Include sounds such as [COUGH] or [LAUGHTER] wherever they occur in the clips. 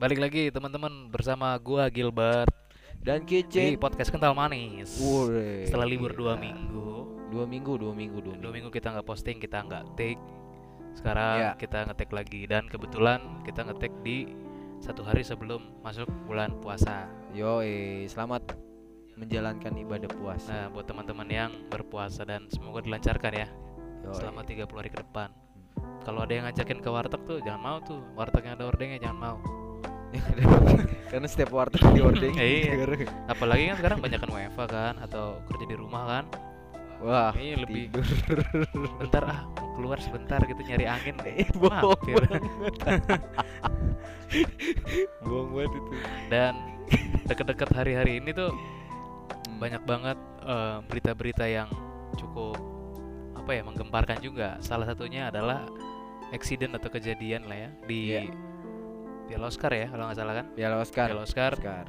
Balik lagi teman-teman bersama gua Gilbert Dan di Kicin podcast Kental Manis. Wure, Setelah libur dua gila. minggu, Dua minggu, dua minggu, dua dua minggu minggu kita nggak posting, kita nggak take. Sekarang Iya. kita ngetek lagi dan kebetulan kita ngetek di satu hari sebelum masuk bulan puasa. Yo, selamat menjalankan ibadah puasa Nah, buat teman-teman yang berpuasa dan semoga dilancarkan ya Yoi. selama 30 hari ke depan. Kalau ada yang ngajakin ke warteg tuh jangan mau tuh. Warteg yang ada ordengnya jangan mau. Karena setiap warteg di ordeng Iya. Apalagi kan sekarang banyak kan WFA kan atau kerja di rumah kan. Wah, Kayaknya lebih tidur bentar ah keluar sebentar gitu nyari angin [LAUGHS] Eh, bohong [LAUGHS] Bohong banget itu dan deket-deket hari-hari ini tuh Hmm. banyak banget eh, berita-berita yang cukup apa ya menggemparkan juga salah satunya adalah accident atau kejadian lah ya di Iya. Piala Oscar ya kalau nggak salah kan? Piala Oscar. Piala Oscar. Oscar.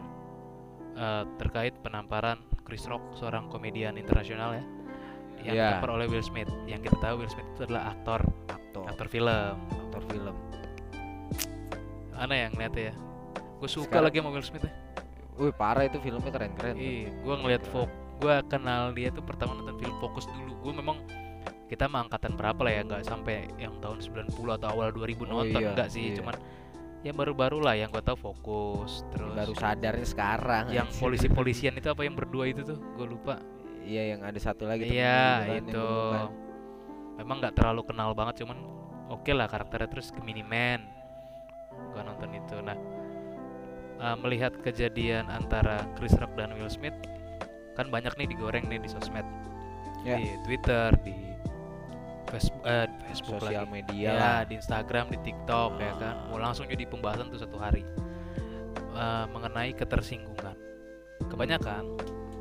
Eh, terkait penamparan Chris Rock seorang komedian internasional ya yang ditampar oleh Will Smith. Yang kita tahu Will Smith itu adalah aktor. Aktor. Aktor film. Aktor film. Aneh yang ngeliatnya ya. Gue suka Sekarang- lagi sama Will Smith ya. Wih, parah itu filmnya keren-keren. Iya, gue ngeliat Fok, gue kenal dia tuh pertama nonton film Fokus dulu. Gue memang kita mah angkatan berapa lah ya, nggak sampai yang tahun 90 atau awal 2000 Oh nonton, iya, enggak sih, iya. cuman ya baru-baru lah yang gue tahu Fokus, terus Baru sadarnya sekarang yang polisi-polisian itu apa yang berdua itu tuh, gue lupa. Iya, yang ada satu lagi Iya kan, yang itu, memang nggak terlalu kenal banget, cuman oke lah karakternya terus ke Miniman, gue nonton itu. Nah, eh, melihat kejadian antara Chris Rock dan Will Smith, kan banyak nih digoreng nih di sosmed. Ya. di Twitter, di Facebook, eh, Facebook sosial lagi, media ya, lah. di Instagram, di TikTok ya kan, Ah. mau langsung jadi pembahasan tuh satu hari Eh, mengenai ketersinggungan. Kebanyakan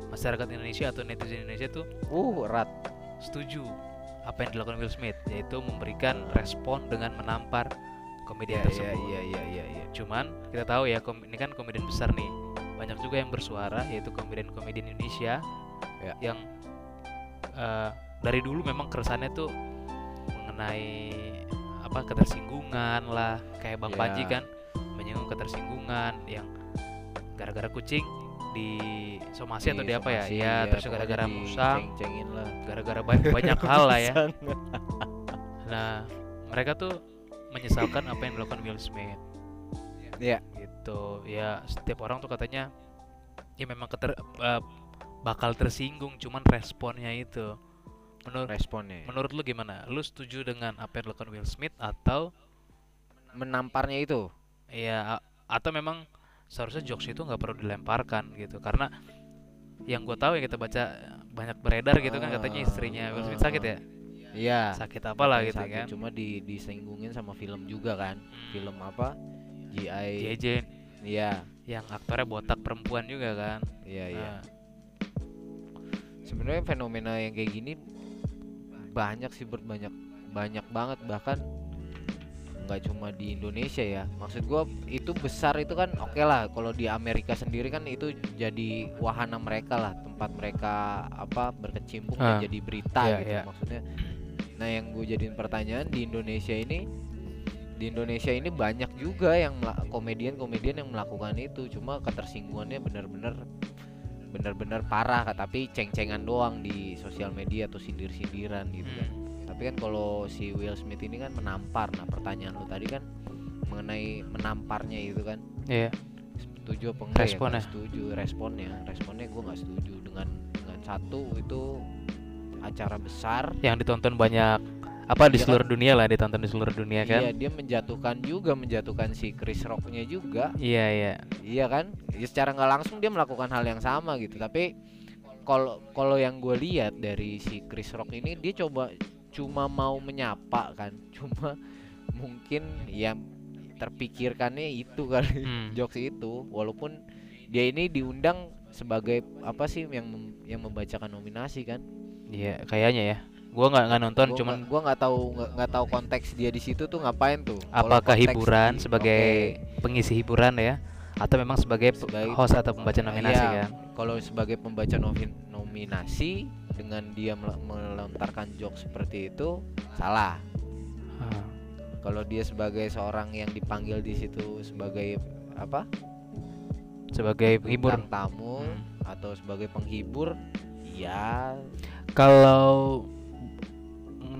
masyarakat Indonesia atau netizen Indonesia tuh Uh, erat. setuju apa yang dilakukan Will Smith, yaitu memberikan respon dengan menampar komedian Iya, iya, tersebut. iya, iya, iya, iya. Cuman kita tahu ya kom- ini kan komedian besar nih. Banyak juga yang bersuara yaitu komedian-komedian Indonesia Ya. yang eh, dari dulu memang keresahannya tuh mengenai apa ketersinggungan lah kayak Bang Ya. Panji kan menyinggung ketersinggungan yang gara-gara kucing di somasi atau di apa ya? Ya, terus gara-gara di musang, lah. gara-gara banyak, banyak [LAUGHS] hal lah ya. Nah, mereka tuh menyesalkan apa yang dilakukan Will Smith. Iya. Gitu. Ya, setiap orang tuh katanya ya memang keter eh, bakal tersinggung, cuman responnya itu. Menurut responnya. menurut lu gimana? Lu setuju dengan apa yang dilakukan Will Smith atau Menamparnya itu. ya a- atau memang seharusnya jokes itu nggak perlu dilemparkan gitu karena yang gue tahu yang kita baca banyak beredar gitu kan katanya istrinya Will Smith sakit ya Iya. sakit apalah gitu sakit, kan Cuma di disinggungin sama film juga kan. Hmm. Film apa? GI. JJ Iya. yang aktornya botak perempuan juga kan Iya, iya. Nah, Sebenarnya fenomena yang kayak gini banyak sih berbanyak banyak banget. Bahkan nggak cuma di Indonesia ya. Maksud gua itu besar itu kan oke lah. Kalau di Amerika sendiri kan itu jadi wahana mereka lah tempat mereka apa berkecimpung dan Ah, jadi berita iya, gitu iya. maksudnya. Nah yang gue jadiin pertanyaan di Indonesia ini di Indonesia ini banyak juga yang komedian-komedian yang melakukan itu. Cuma ketersinggungannya benar-benar benar-benar parah Kak. tapi ceng-cengan doang di sosial media atau sindir-sindiran gitu kan hmm. tapi kan kalau si Will Smith ini kan menampar nah pertanyaan lu tadi kan mengenai menamparnya itu kan Iya. setuju apa enggak ya Responnya. Nggak setuju responnya responnya gue nggak setuju dengan dengan satu itu acara besar yang ditonton banyak apa di Iya kan? seluruh dunia lah ditonton di seluruh dunia kan? iya dia menjatuhkan juga menjatuhkan si Chris Rocknya juga. Iya iya. Iya kan? Ya, secara nggak langsung dia melakukan hal yang sama gitu. Tapi kalau kalau yang gue lihat dari si Chris Rock ini dia coba cuma mau menyapa kan. [LAUGHS] Cuma mungkin ya terpikirkannya itu kali Hmm. [LAUGHS] jokes itu. Walaupun dia ini diundang sebagai apa sih yang mem- yang membacakan nominasi kan? Iya kayaknya ya gua nggak nggak nonton gua cuman gua nggak tahu nggak tahu konteks dia di situ tuh ngapain tuh. Apakah hiburan di- sebagai oke. pengisi hiburan ya? Atau memang sebagai, Sebagai- host atau pembaca nominasi Iya, kan? Kalau sebagai pembaca nomin- nominasi dengan dia mel- melontarkan jokes seperti itu salah. Ah. kalau dia sebagai seorang yang dipanggil di situ sebagai apa? Sebagai penghibur tamu Hmm. atau sebagai penghibur ya kalau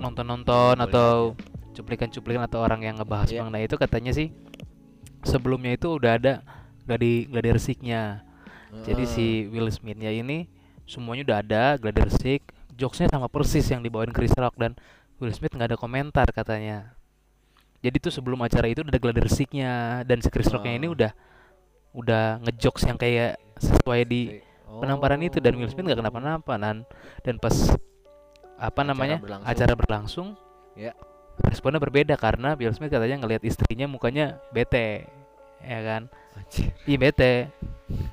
nonton-nonton Boleh atau cuplikan-cuplikan atau orang yang ngebahas Iya. mengenai itu katanya sih sebelumnya itu udah ada gladi gladi resiknya jadi Heeh. si Will Smith-nya ini semuanya udah ada gladi resik jokesnya sama persis yang dibawain Chris Rock dan Will Smith nggak ada komentar katanya jadi tuh sebelum acara itu udah ada gladi resiknya dan si Chris Rock-nya ini Oh. udah udah ngejokes yang kayak sesuai di penamparan itu dan Will Smith nggak Oh. kenapa-napa dan dan pas apa Acara namanya berlangsung. acara berlangsung. Ya. responnya berbeda karena Will Smith katanya ngelihat istrinya mukanya bete ya kan? Iya bete.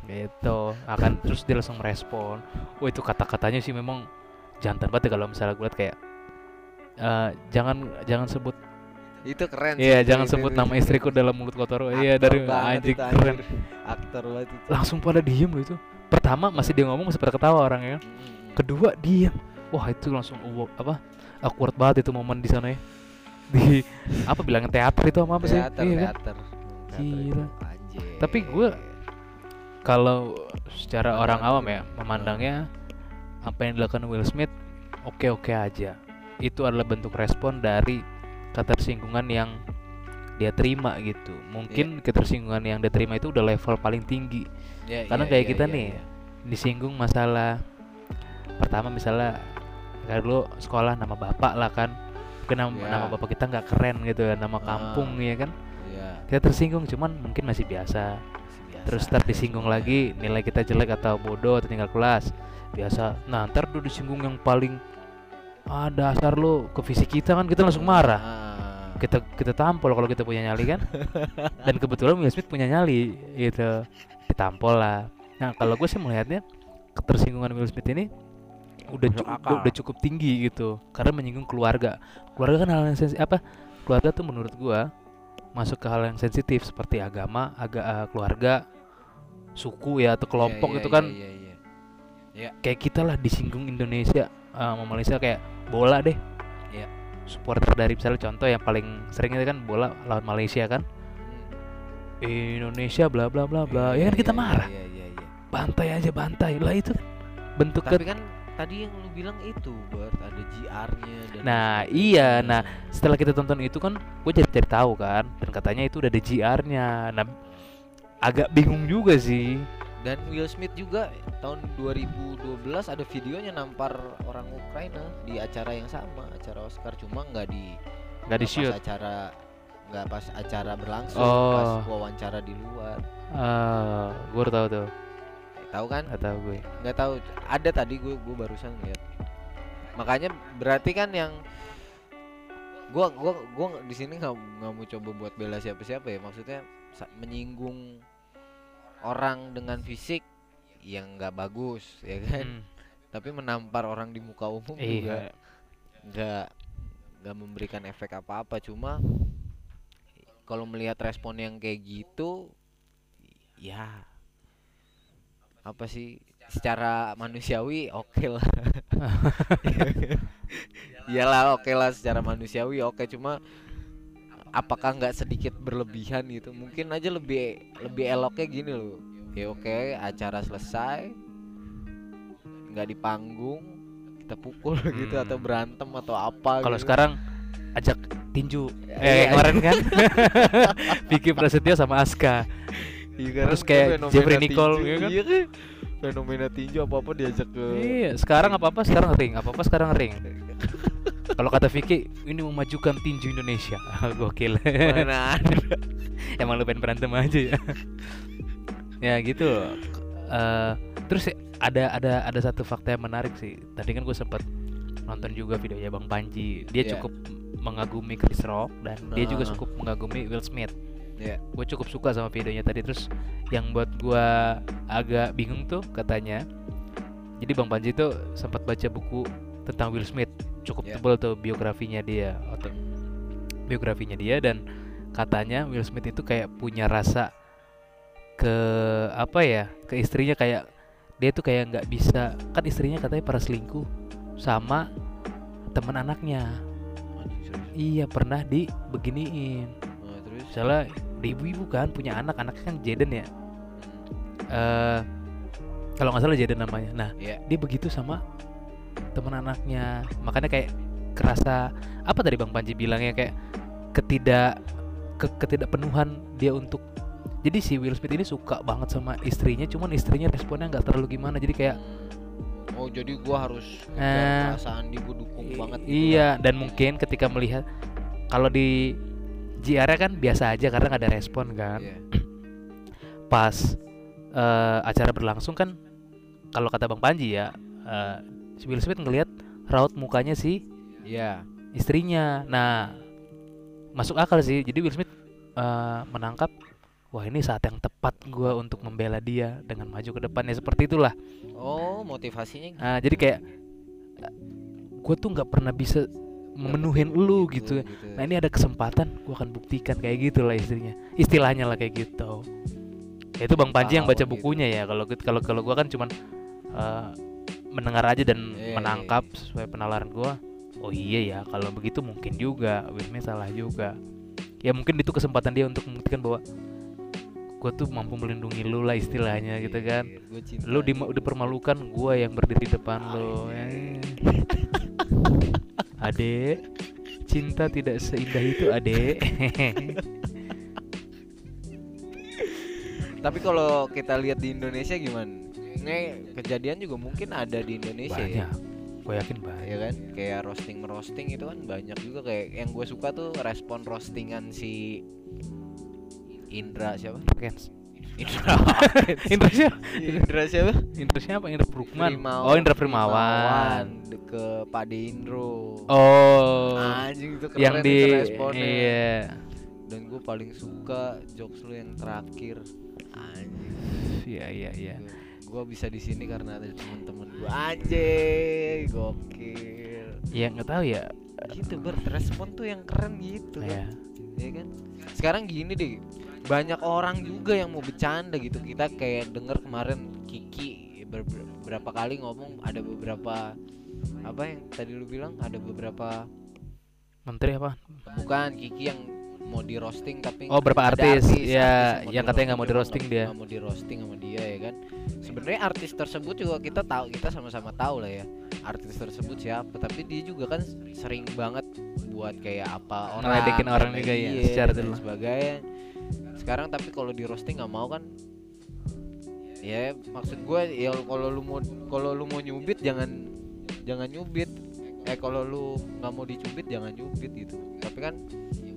Gitu. Akan terus dia langsung merespon. Oh itu kata-katanya sih memang jantan banget ya kalau misalnya gue liat kayak eh, jangan jangan sebut itu keren iya itu- jangan itu- sebut itu- nama istriku dalam mulut kotor. Iya dari anjing keren. aktor banget itu. Langsung pada diem loh itu. Pertama masih dia ngomong masih pada ketawa orangnya. Mm-mm. kedua diam wah itu langsung apa awkward banget itu momen di sana ya. [LAUGHS] Di apa bilangnya teater itu sama apa sih? Teater Iya kan? teater. Teater Gila. Tapi gua- kalau secara orang awam ya memandangnya apa yang dilakukan Will Smith oke oke aja. Itu adalah bentuk respon dari ketersinggungan yang dia terima gitu. Mungkin ketersinggungan yang dia terima itu udah level paling tinggi. Ya, karena iya, kayak iya, kita iya, nih iya. disinggung masalah pertama misalnya kayak dulu sekolah nama bapak lah kan. Nama, Ya. nama bapak kita nggak keren gitu ya nama kampung ya kan? Iya, kita tersinggung cuman mungkin masih biasa. Masih biasa terus ntar disinggung semuanya. lagi nilai kita jelek atau bodoh atau tinggal kelas. Biasa. Nah ntar tuh disinggung yang paling ah dasar lo ke fisik kita kan kita langsung marah. Ah. kita kita tampol kalau kita punya nyali kan. [LAUGHS] Dan kebetulan Will Smith punya nyali gitu. Ditampol lah. Nah kalau gue sih melihatnya ketersinggungan Will Smith ini udah Masuk cu- akal. udah cukup tinggi gitu karena menyinggung keluarga keluarga kan hal yang sensitif apa keluarga tuh menurut gua masuk ke hal yang sensitif seperti agama aga eh, keluarga suku ya atau kelompok iya, itu iya, kan iya, iya. kayak kita lah disinggung Indonesia sama Malaysia kayak bola deh Iya. supporter dari misalnya contoh yang paling sering itu kan bola lawan Malaysia kan Hmm. Indonesia bla bla bla bla Iya, ya kan kita iya, marah iya, iya, iya. bantai aja bantai lah itu kan bentuk tapi kan tadi yang lu bilang itu buat ada GR-nya dan Nah, iya, nah, setelah kita tonton itu kan gue jadi cari tahu kan dan katanya itu udah ada GR-nya nah agak bingung juga sih. Dan Will Smith juga tahun 2012 ada videonya nampar orang Ukraina di acara yang sama acara Oscar. Cuma nggak di nggak di shoot acara nggak pas acara berlangsung Oh. pas wawancara di luar. Ah, gue tahu tuh tahu kan? Nggak tahu gue. Nggak tahu. Ada tadi gue gue barusan lihat. Makanya berarti kan yang gua gua gua nggak- di sini nggak nggak mau coba buat bela siapa siapa ya. Maksudnya menyinggung orang dengan fisik yang nggak bagus ya kan? Hmm, tapi menampar orang di muka umum juga iya nggak nggak memberikan efek apa apa cuma kalau melihat respon yang kayak gitu ya apa sih? Secara manusiawi oke lah. [LAUGHS] Iyalah oke lah secara manusiawi oke. Cuma apakah nggak sedikit berlebihan gitu? Mungkin aja lebih lebih eloknya gini loh. Ya oke acara selesai nggak di panggung kita pukul [LAUGHS] gitu atau Hmm. berantem atau apa kalau gitu. sekarang ajak tinju. Iya, eh iya. kemarin kan? [LAUGHS] Vicky Prasetyo sama Aska Iya, Terus kan kayak fenomena Jeffrey Nicole, tinju, iya kan? iya kan? fenomena tinju apa apa diajak ke iya sekarang apa apa sekarang ring apa apa sekarang ring. Kalau kata Vicky ini memajukan tinju Indonesia. [LAUGHS] Gokil. Mana ada? [LAUGHS] Emang lu pengen berantem aja ya. Ya gitu. Eh, terus ada ada ada satu fakta yang menarik sih. Tadi kan gue sempat nonton juga videonya bang Panji. Dia Iya. cukup mengagumi Chris Rock dan dia juga Ah. cukup mengagumi Will Smith Iya. gue cukup suka sama videonya tadi. Terus yang buat gue agak bingung tuh katanya jadi bang Panji tuh sempat baca buku tentang Will Smith. Cukup Iya. tebal tuh biografinya dia atau biografinya dia dan katanya Will Smith itu kayak punya rasa ke apa ya ke istrinya kayak dia tuh kayak nggak bisa kan istrinya katanya para selingkuh sama teman anaknya. Iya pernah dibeginiin. Nah, terus? Misalnya udah ibu-ibu kan punya anak anaknya kan Jaden ya. Eh kalau nggak salah Jaden namanya. Nah Iya. dia begitu sama teman anaknya. Makanya kayak kerasa apa tadi bang Panji bilangnya kayak ketidak ke- ketidakpenuhan dia untuk jadi si Will Smith ini suka banget sama istrinya cuman istrinya responnya nggak terlalu gimana. Jadi kayak oh jadi gua harus Eh, perasaan dia gua dukung banget gitu iya dan mungkin ketika melihat kalau di JR kan biasa aja karena nggak ada respon kan. kan Iya. [CLEARS THROAT] pas eh, acara berlangsung kan kalau kata Bang Panji ya eh, si Will Smith ngelihat raut mukanya si Iya. istrinya. Nah, masuk akal sih. Jadi Will Smith eh, menangkap wah ini saat yang tepat gua untuk membela dia dengan maju ke depannya seperti itulah. Oh, motivasinya. Nah, jadi kayak gue tuh nggak pernah bisa memenuhin lu gitu. Nah ini ada kesempatan, gua akan buktikan kayak gitulah istrinya, istilahnya lah kayak gitu. Ya, itu Bang Panji yang baca gitu. bukunya ya. Kalau kalau kalau gua kan cuman eh, mendengar aja dan Iya, iya, menangkap sesuai penalaran gua. Oh iya ya, kalau begitu mungkin juga Smith salah juga. Ya mungkin itu kesempatan dia untuk membuktikan bahwa gua tuh mampu melindungi lu lah istilahnya gitu kan. Gue. Lu di, dipermalukan, gua yang berdiri di depan lo. [LAUGHS] Adek, cinta tidak seindah itu, Adek. Tapi kalau kita lihat di Indonesia gimana? Ini kejadian juga mungkin ada di Indonesia ya. banyak. Gue yakin banyak. Ya kan, kayak roasting merosting itu kan banyak juga kayak yang gue suka tuh respon roastingan si Indra siapa? Kens. Indra. [LAUGHS] Indra siapa? Indra siapa? Indra siapa? Indra Brukman. Primawan- Oh, Indra Primawan. ke Pak Indro. Oh. Anjing itu keren yang di responnya. iya. Dan gue paling suka jokes lu yang terakhir. Anjing. Iya, iya, iya. Gue bisa di sini karena ada teman-teman gue. Anjing, gokil. Ya nggak tahu ya. Gitu berrespon tuh yang keren gitu Ya. kan. Ya kan? Sekarang gini deh. Banyak orang juga yang mau bercanda gitu. Kita kayak denger kemarin Kiki ber- ber- berapa kali ngomong ada beberapa apa yang tadi lu bilang ada beberapa Menteri apa? bukan Kiki yang mau di roasting tapi Oh, berapa ada artis, ya, mau yang katanya nggak mau di-roasting cuma dia. nggak mau di roasting sama dia ya kan sebenarnya artis tersebut juga kita tahu kita sama-sama tahu lah ya artis tersebut siapa tapi dia juga kan sering banget buat kayak apa orang Ngeledekin orang juga ya, iya, secara dan sebagainya sekarang tapi kalau di roasting nggak mau kan? Ya maksud gue ya kalau lu mau kalau lu mau nyubit jangan jangan nyubit. Eh kalau lu nggak mau dicubit jangan nyubit gitu. Tapi kan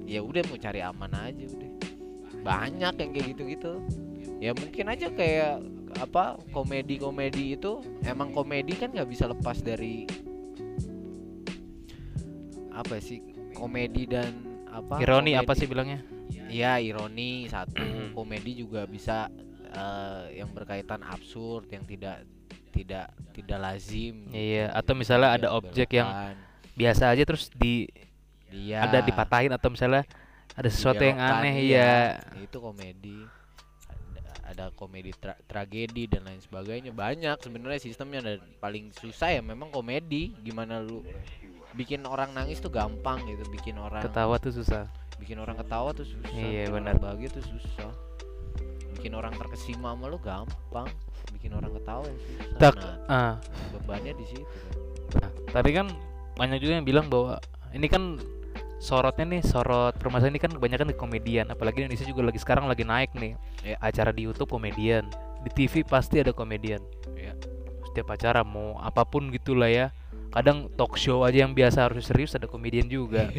ya udah mau cari aman aja udah. Banyak yang kayak gitu-gitu. Ya mungkin aja kayak apa komedi-komedi itu emang komedi kan nggak bisa lepas dari apa sih komedi dan apa Ironi apa komedi- sih bilangnya? Iya ironi satu [CLEARS THROAT] komedi juga bisa eh, yang berkaitan absurd yang tidak tidak tidak lazim Iya, atau misalnya ada objek yang biasa aja terus di Iya, ada dipatahin atau misalnya ada sesuatu yang aneh iya. ya. itu komedi. Ada, ada komedi tra- tragedi dan lain sebagainya. Banyak sebenarnya sistemnya dan paling susah ya memang komedi. Gimana lu bikin orang nangis tuh gampang gitu bikin orang Ketawa tuh susah. bikin orang ketawa tuh susah Iya, benar. bahagia tuh susah bikin orang terkesima sama lu gampang bikin orang ketawa susah Tak nah ah, bebannya di situ kan. Nah, tapi kan banyak juga yang bilang bahwa ini kan sorotnya nih sorot permasalahan ini kan kebanyakan di komedian apalagi di Indonesia juga lagi sekarang lagi naik nih Iya. acara di YouTube komedian di TV pasti ada komedian Iya. setiap acara mau apa pun gitulah ya kadang talk show aja yang biasa harus serius ada komedian juga. [LAUGHS]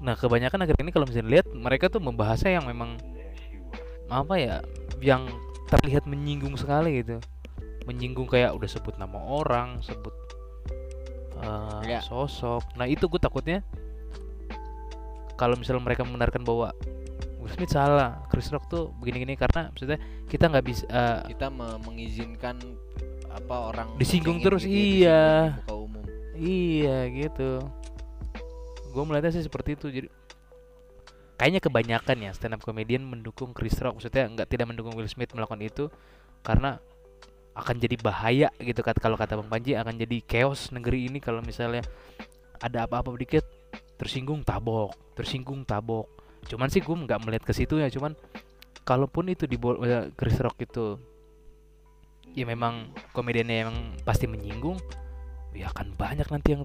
Nah kebanyakan akhir ini kalau misalnya lihat mereka tuh membahasnya yang memang apa ya yang terlihat menyinggung sekali gitu. Menyinggung kayak udah sebut nama orang sebut uh, Iya. sosok. Nah itu gue takutnya kalau misalnya mereka membenarkan bahwa Will Smith salah Chris Rock tuh begini-gini karena maksudnya kita nggak bisa uh, kita me- mengizinkan apa orang Disinggung terus, gitu ya, iya. disinggung umum Iya gitu. Gue melihatnya sih seperti itu. Jadi kayaknya kebanyakan ya stand up comedian mendukung Chris Rock. Maksudnya nggak tidak mendukung Will Smith melakukan itu karena akan jadi bahaya gitu kan kalau kata Bang Panji akan jadi chaos negeri ini kalau misalnya ada apa-apa dikit tersinggung tabok, tersinggung tabok. cuman sih gue nggak melihat ke situ ya cuman kalaupun itu di eh, Chris Rock itu ya memang komediannya emang pasti menyinggung ya akan banyak nanti yang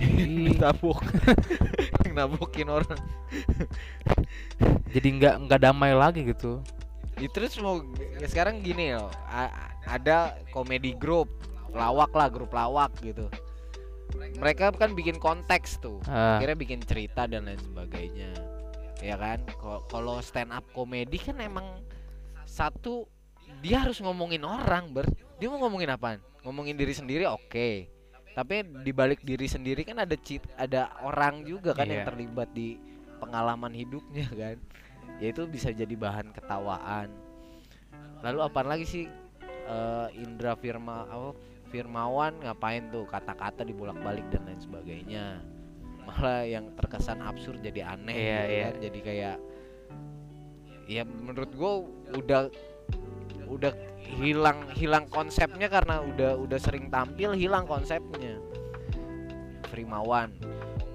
Ih, [LAUGHS] Nabok. [LAUGHS] Nabokin orang. jadi nggak nggak damai lagi gitu Ya, terus mau sekarang gini loh, a- ada komedi grup, lawak lah, grup lawak gitu. Mereka kan bikin konteks tuh, Ah, akhirnya bikin cerita dan lain sebagainya. Ya kan? Kalau stand up komedi kan emang satu dia harus ngomongin orang, ber. Dia mau ngomongin apaan? Ngomongin diri sendiri oke. Tapi di balik diri sendiri kan ada cit, ada orang juga kan yang Iya. terlibat di pengalaman hidupnya kan. Ya itu bisa jadi bahan ketawaan. Lalu apa lagi sih eh, Indra Firma apa Firmawan ngapain tuh kata-kata dibolak-balik dan lain sebagainya. Malah yang terkesan absurd jadi aneh Iya, gitu iya. kan. Jadi kayak ya menurut gua udah udah hilang hilang konsepnya karena udah udah sering tampil hilang konsepnya. Firmawan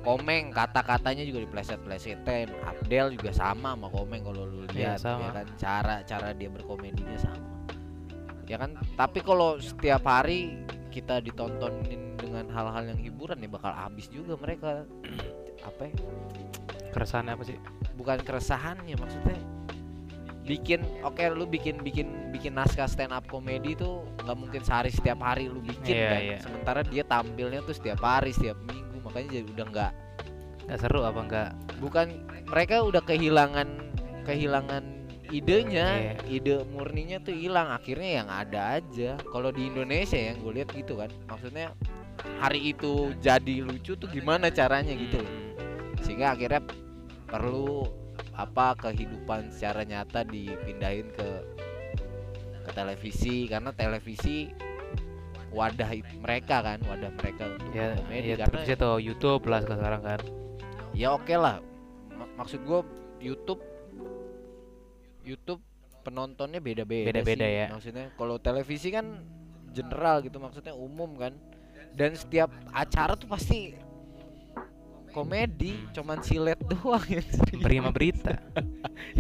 Komeng kata-katanya juga dipleset-plesetin. Abdel juga sama sama Komeng kalau lu Iya, lihat sama. ya kan? Cara cara dia berkomedinya sama. Ya kan? Tapi kalau setiap hari kita ditontonin dengan hal-hal yang hiburan ya bakal habis juga mereka. [CLEARS THROAT] Apa ya? keresahannya apa sih? Bukan keresahannya maksudnya bikin oke lu bikin bikin bikin naskah stand up komedi itu nggak mungkin sehari setiap hari lu bikin Iya, kan iya. sementara dia tampilnya tuh setiap hari setiap minggu makanya jadi udah nggak nggak seru apa enggak bukan mereka udah kehilangan kehilangan idenya Iya. ide murninya tuh hilang akhirnya yang ada aja kalau di Indonesia yang gue lihat gitu kan maksudnya hari itu jadi lucu tuh gimana caranya gitu Hmm. sehingga akhirnya perlu apa kehidupan secara nyata dipindahin ke ke televisi? Karena televisi wadah mereka kan wadah mereka untuk ya komedi ya karena itu YouTube lah sekarang kan. Ya oke lah. Ma- maksud gue YouTube YouTube penontonnya beda-beda Beda-beda sih. ya. maksudnya kalau televisi kan general gitu maksudnya umum kan. Dan setiap acara tuh pasti komedi cuman silet doang yang serius. beri sama berita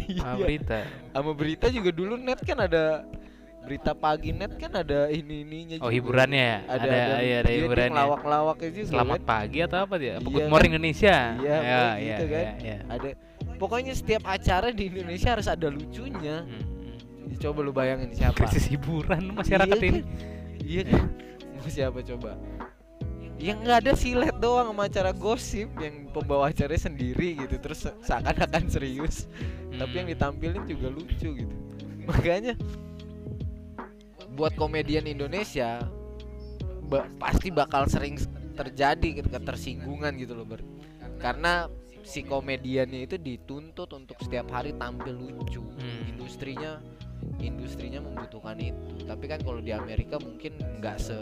Iya. sama berita sama berita juga dulu net kan ada berita pagi net kan ada ini ininya oh juga. hiburannya ya ada ada ada, iya ada hiburannya ngelawak-lawaknya juga selamat kan. pagi atau apa dia apa Iya good kan? morning Indonesia Iya, ya ya gitu kan. ya, ya. ada pokoknya setiap acara di Indonesia harus ada lucunya Hmm, hmm. Ya, coba lu bayangin siapa krisis hiburan masyarakat Iya ini kan? iya kan mau siapa coba yang nggak ada silet doang sama acara gosip yang pembawa acaranya sendiri gitu terus se- seakan-akan serius tapi yang Hmm. ditampilin juga lucu gitu makanya buat komedian Indonesia ba- pasti bakal sering terjadi gitu, ketersinggungan gitu loh Ber. karena si komediannya itu dituntut untuk setiap hari tampil lucu Hmm. industrinya industrinya membutuhkan itu tapi kan kalau di Amerika mungkin nggak se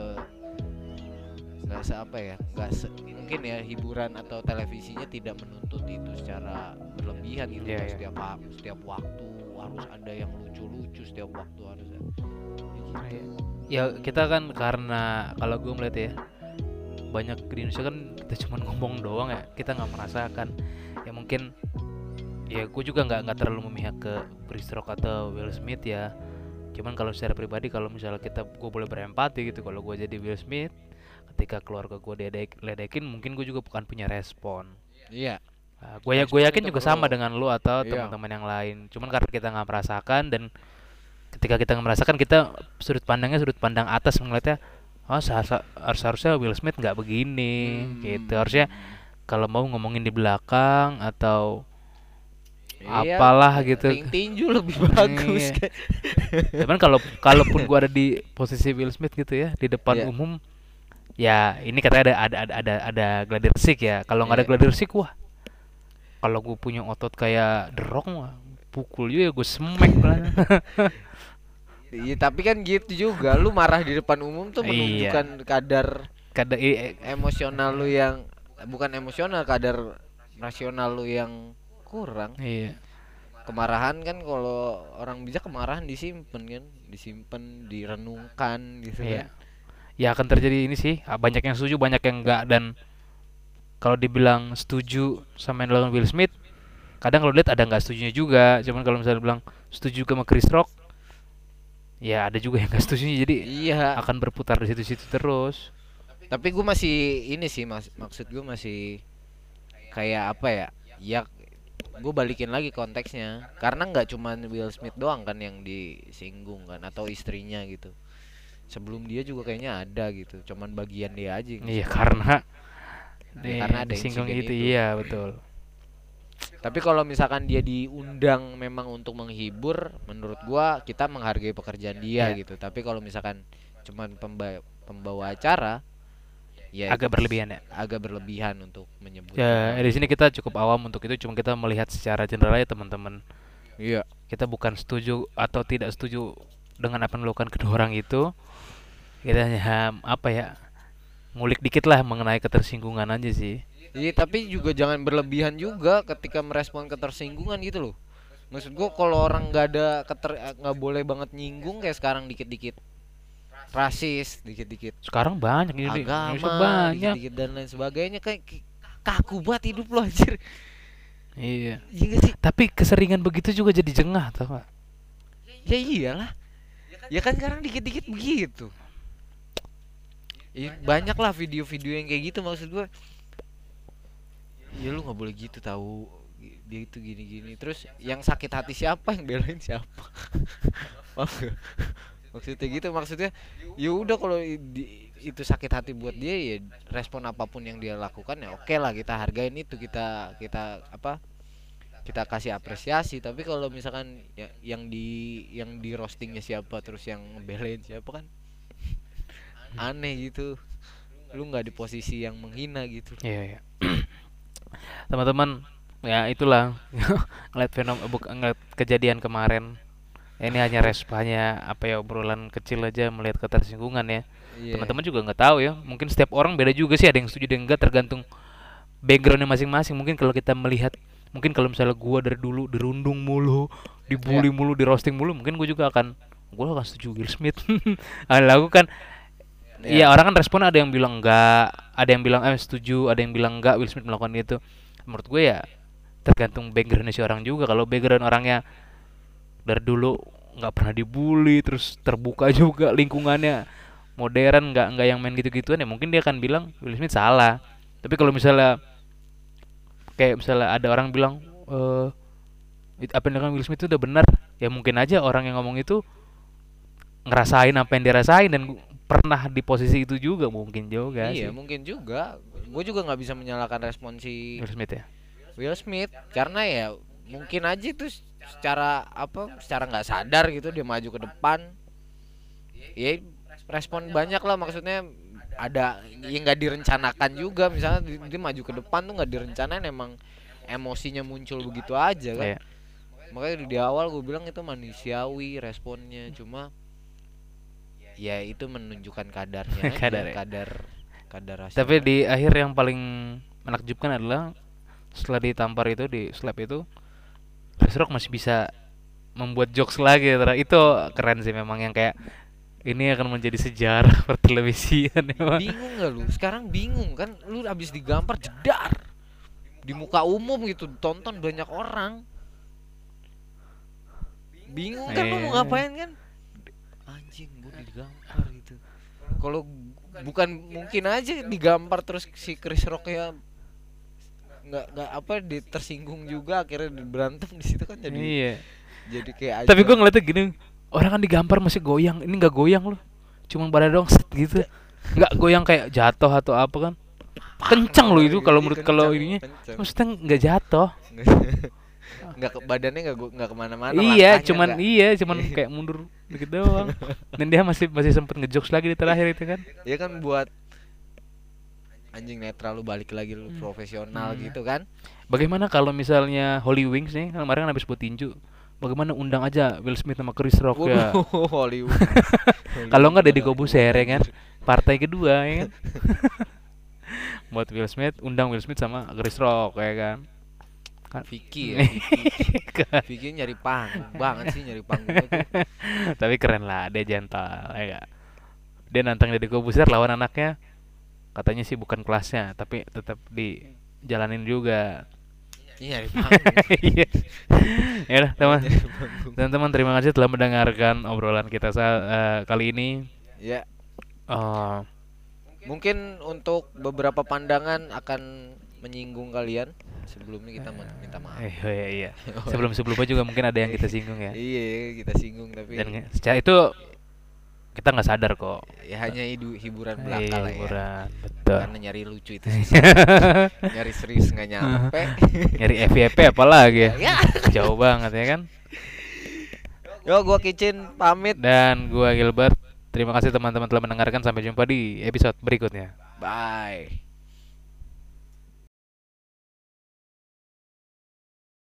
nggak se apa ya nggak se mungkin ya hiburan atau televisinya tidak menuntut itu secara berlebihan gitu Iya, Kayak iya. setiap setiap waktu harus ada yang lucu-lucu setiap waktu harus ada Ya gitu. ya kita kan karena kalau gue melihat ya banyak di Indonesia kan kita cuma ngomong doang ya kita nggak merasakan ya mungkin ya gue juga nggak nggak terlalu memihak ke Chris Rock atau Will Smith ya cuman kalau secara pribadi kalau misalnya kita gue boleh berempati gitu kalau gue jadi Will Smith ketika keluarga gue diledek ledekin mungkin gue juga bukan punya respon iya Nah, gue ya gue yakin juga perlu. sama dengan lu atau Iya. teman-teman yang lain. Cuman karena kita nggak merasakan dan ketika kita nggak merasakan kita sudut pandangnya sudut pandang atas melihatnya oh seharusnya harusnya Will Smith nggak begini Hmm. gitu harusnya kalau mau ngomongin di belakang atau Iya, apalah gitu. ring tinju lebih bagus Iya. kan. cuman kalau kalaupun gua ada di posisi Will Smith gitu ya di depan Iya. umum ya ini katanya ada ada ada ada, ada gladi resik ya. Kalau nggak ada Iya. gladi resik wah. Kalau gue punya otot kayak The Rock mah pukul juga gue smack lah. [LAUGHS] Iya tapi kan gitu juga. Lu marah di depan umum tuh Iya. menunjukkan kadar kadang i- i- emosional lu yang bukan emosional kadar rasional lu yang kurang. Iya. Kemarahan kan kalau orang bijak kemarahan disimpan kan. Disimpan direnungkan gitu iya. kan ya akan terjadi ini sih. Ah, banyak yang setuju banyak yang enggak. Dan kalau dibilang setuju sama yang dilakukan Will Smith kadang kalau lihat ada nggak setujunya juga. Cuman kalau misalnya bilang setuju sama Chris Rock ya ada juga yang [LAUGHS] nggak setuju jadi iya. akan berputar di situ-situ terus. Tapi gue masih ini sih mas maksud gue masih kayak apa ya? Ya gue balikin lagi konteksnya. Karena nggak cuman Will Smith doang kan yang disinggung kan atau istrinya gitu sebelum dia juga kayaknya ada gitu. Cuman bagian dia aja yang iya karena Ya, karena ada insiden itu, itu. iya betul. Tapi kalau misalkan dia diundang memang untuk menghibur menurut gua kita menghargai pekerjaan dia Iya. gitu. Tapi kalau misalkan cuman pemba- pembawa acara ya agak berlebihan ya? Agak berlebihan untuk menyebut ya di sini kita cukup awam untuk itu. Cuma kita melihat secara general aja teman-teman. Iya. Kita bukan setuju atau tidak setuju dengan apa yang dilakukan kedua orang itu kita hanya apa ya ngulik dikit lah mengenai ketersinggungan aja sih Iya tapi juga jangan berlebihan juga ketika merespon ketersinggungan gitu loh. Maksud gua kalau orang nggak ada keter eh, nggak boleh banget nyinggung kayak sekarang dikit-dikit rasis, dikit-dikit sekarang banyak ini Indonesia agama, banyak dikit-dikit dan lain sebagainya kayak kaku banget hidup lo anjir. iya Iya sih? tapi keseringan begitu juga jadi jengah tau gak Ya iyalah. Ya kan sekarang dikit-dikit begitu. Ya, banyak lah video-video yang kayak gitu maksud gua. Ya lu nggak boleh gitu tahu dia itu gini-gini. Terus yang sakit hati siapa yang belain siapa? [LAUGHS] Maksudnya gitu maksudnya ya udah kalau itu sakit hati buat dia ya respon apa pun yang dia lakukan ya oke lah kita hargain itu kita kita apa kita kasih apresiasi tapi kalau misalkan ya, yang di yang di roastingnya siapa terus yang belain siapa kan aneh gitu. Lu nggak di posisi yang menghina gitu. Iya iya. [CLEARS THROAT] Teman-teman ya itulah. [LAUGHS] Ngeliat fenom buk- ngeliat kejadian kemarin. Ini hanya responnya apa ya obrolan kecil aja melihat ketersinggungan ya. Iya. teman-teman juga nggak tahu ya. Mungkin setiap orang beda juga sih. Ada yang setuju ada yang enggak tergantung backgroundnya masing-masing. Mungkin kalau kita melihat mungkin kalau misalnya gua dari dulu dirundung mulu dibully mulu di roasting mulu mungkin gue juga akan gue akan setuju Will Smith. [LAUGHS] Lagu kan Iya orang kan respon ada yang bilang enggak, ada yang bilang eh setuju, ada yang bilang enggak Will Smith melakukan itu. Menurut gue ya tergantung backgroundnya si orang juga. Kalau background orangnya dari dulu nggak pernah dibully, terus terbuka [LAUGHS] juga lingkungannya modern, nggak nggak yang main gitu-gituan ya mungkin dia akan bilang Will Smith salah. Tapi kalau misalnya kayak misalnya ada orang bilang eh "It- apa yang dilakukan Will Smith itu udah benar, ya mungkin aja orang yang ngomong itu ngerasain apa yang dirasain dan pernah di posisi itu juga mungkin juga iya sih. mungkin juga. Gue juga nggak bisa menyalahkan respon si Will Smith ya? Will Smith karena ya mungkin aja itu secara apa secara nggak sadar gitu dia maju ke depan. Ya respon banyak lah maksudnya ada yang nggak direncanakan juga. Misalnya di- dia maju ke depan tuh nggak direncanain emang emosinya muncul begitu aja kan. Iya. makanya di awal gue bilang itu manusiawi responnya cuma ya itu menunjukkan kadarnya [LAUGHS] Kadar ya. kadar kadar tapi di akhir yang paling menakjubkan adalah setelah ditampar itu di slap itu Chris Rock masih bisa membuat jokes lagi itu keren sih memang yang kayak ini akan menjadi sejarah [LAUGHS] pertelevisian. Emang. bingung gak lu? Sekarang bingung kan lu abis digampar jedar. Di muka umum gitu tonton banyak orang. Bingung kan lu mau ngapain kan? Anjing digampar gitu. Kalau bukan mungkin aja digampar terus si Chris Rock ya nggak nggak apa di tersinggung juga akhirnya berantem di situ kan jadi iya. jadi kayak tapi aja. gue ngeliatnya gini orang kan digampar masih goyang ini nggak goyang loh. Cuma pada dong set gitu. Nggak goyang kayak jatuh atau apa kan. Kencang loh itu kalau Iya, menurut kalau kencang, ininya. maksudnya nggak jatuh [LAUGHS] [LAUGHS] nggak ke badannya nggak nggak ke mana-mana iya langkahnya cuman nggak- iya cuman [LAUGHS] kayak mundur dikit doang. Dan dia masih masih sempet ngejokes lagi di terakhir itu kan. Ya kan buat anjing netral lu balik lagi lu profesional Hmm. gitu kan? Bagaimana kalau misalnya Holy Wings nih kan kemarin kan habis buat tinju bagaimana undang aja Will Smith sama Chris Rock ya? Waduh, [LAUGHS] Hollywood kalau nggak Deddy Kobuser ya kan? Partai kedua ya kan? Buat Will Smith undang Will Smith sama Chris Rock ya kan Kan- Vicky ya. [LAUGHS] Vicky. Vicky nyari panggung banget sih nyari panggung [LAUGHS] tapi keren lah dia gentle ya gak? dia nantang Deddy Kobuser lawan anaknya. Katanya sih bukan kelasnya tapi tetap dijalanin juga. Iya panggung. [LAUGHS] Iya. ya udah teman. Teman-teman terima kasih telah mendengarkan obrolan kita sa- eh, kali ini. Ya, Eh, mungkin untuk beberapa pandangan akan menyinggung kalian. Sebelumnya kita men- minta maaf. eh, oh iya, iya. [LAUGHS] sebelum sebelumnya juga mungkin ada yang kita singgung ya Iya, kita singgung tapi dan secara itu kita nggak sadar kok ya hanya hidu- hiburan Eh, belaka lah ya. hiburan betul Karena nyari lucu itu [LAUGHS] nyari serius nggak nyampe. [LAUGHS] nyari FYP apalagi ya ya. jauh banget ya kan Yo, gua Kicin pamit. dan gua Gilbert terima kasih teman-teman telah mendengarkan sampai jumpa di episode berikutnya Bye.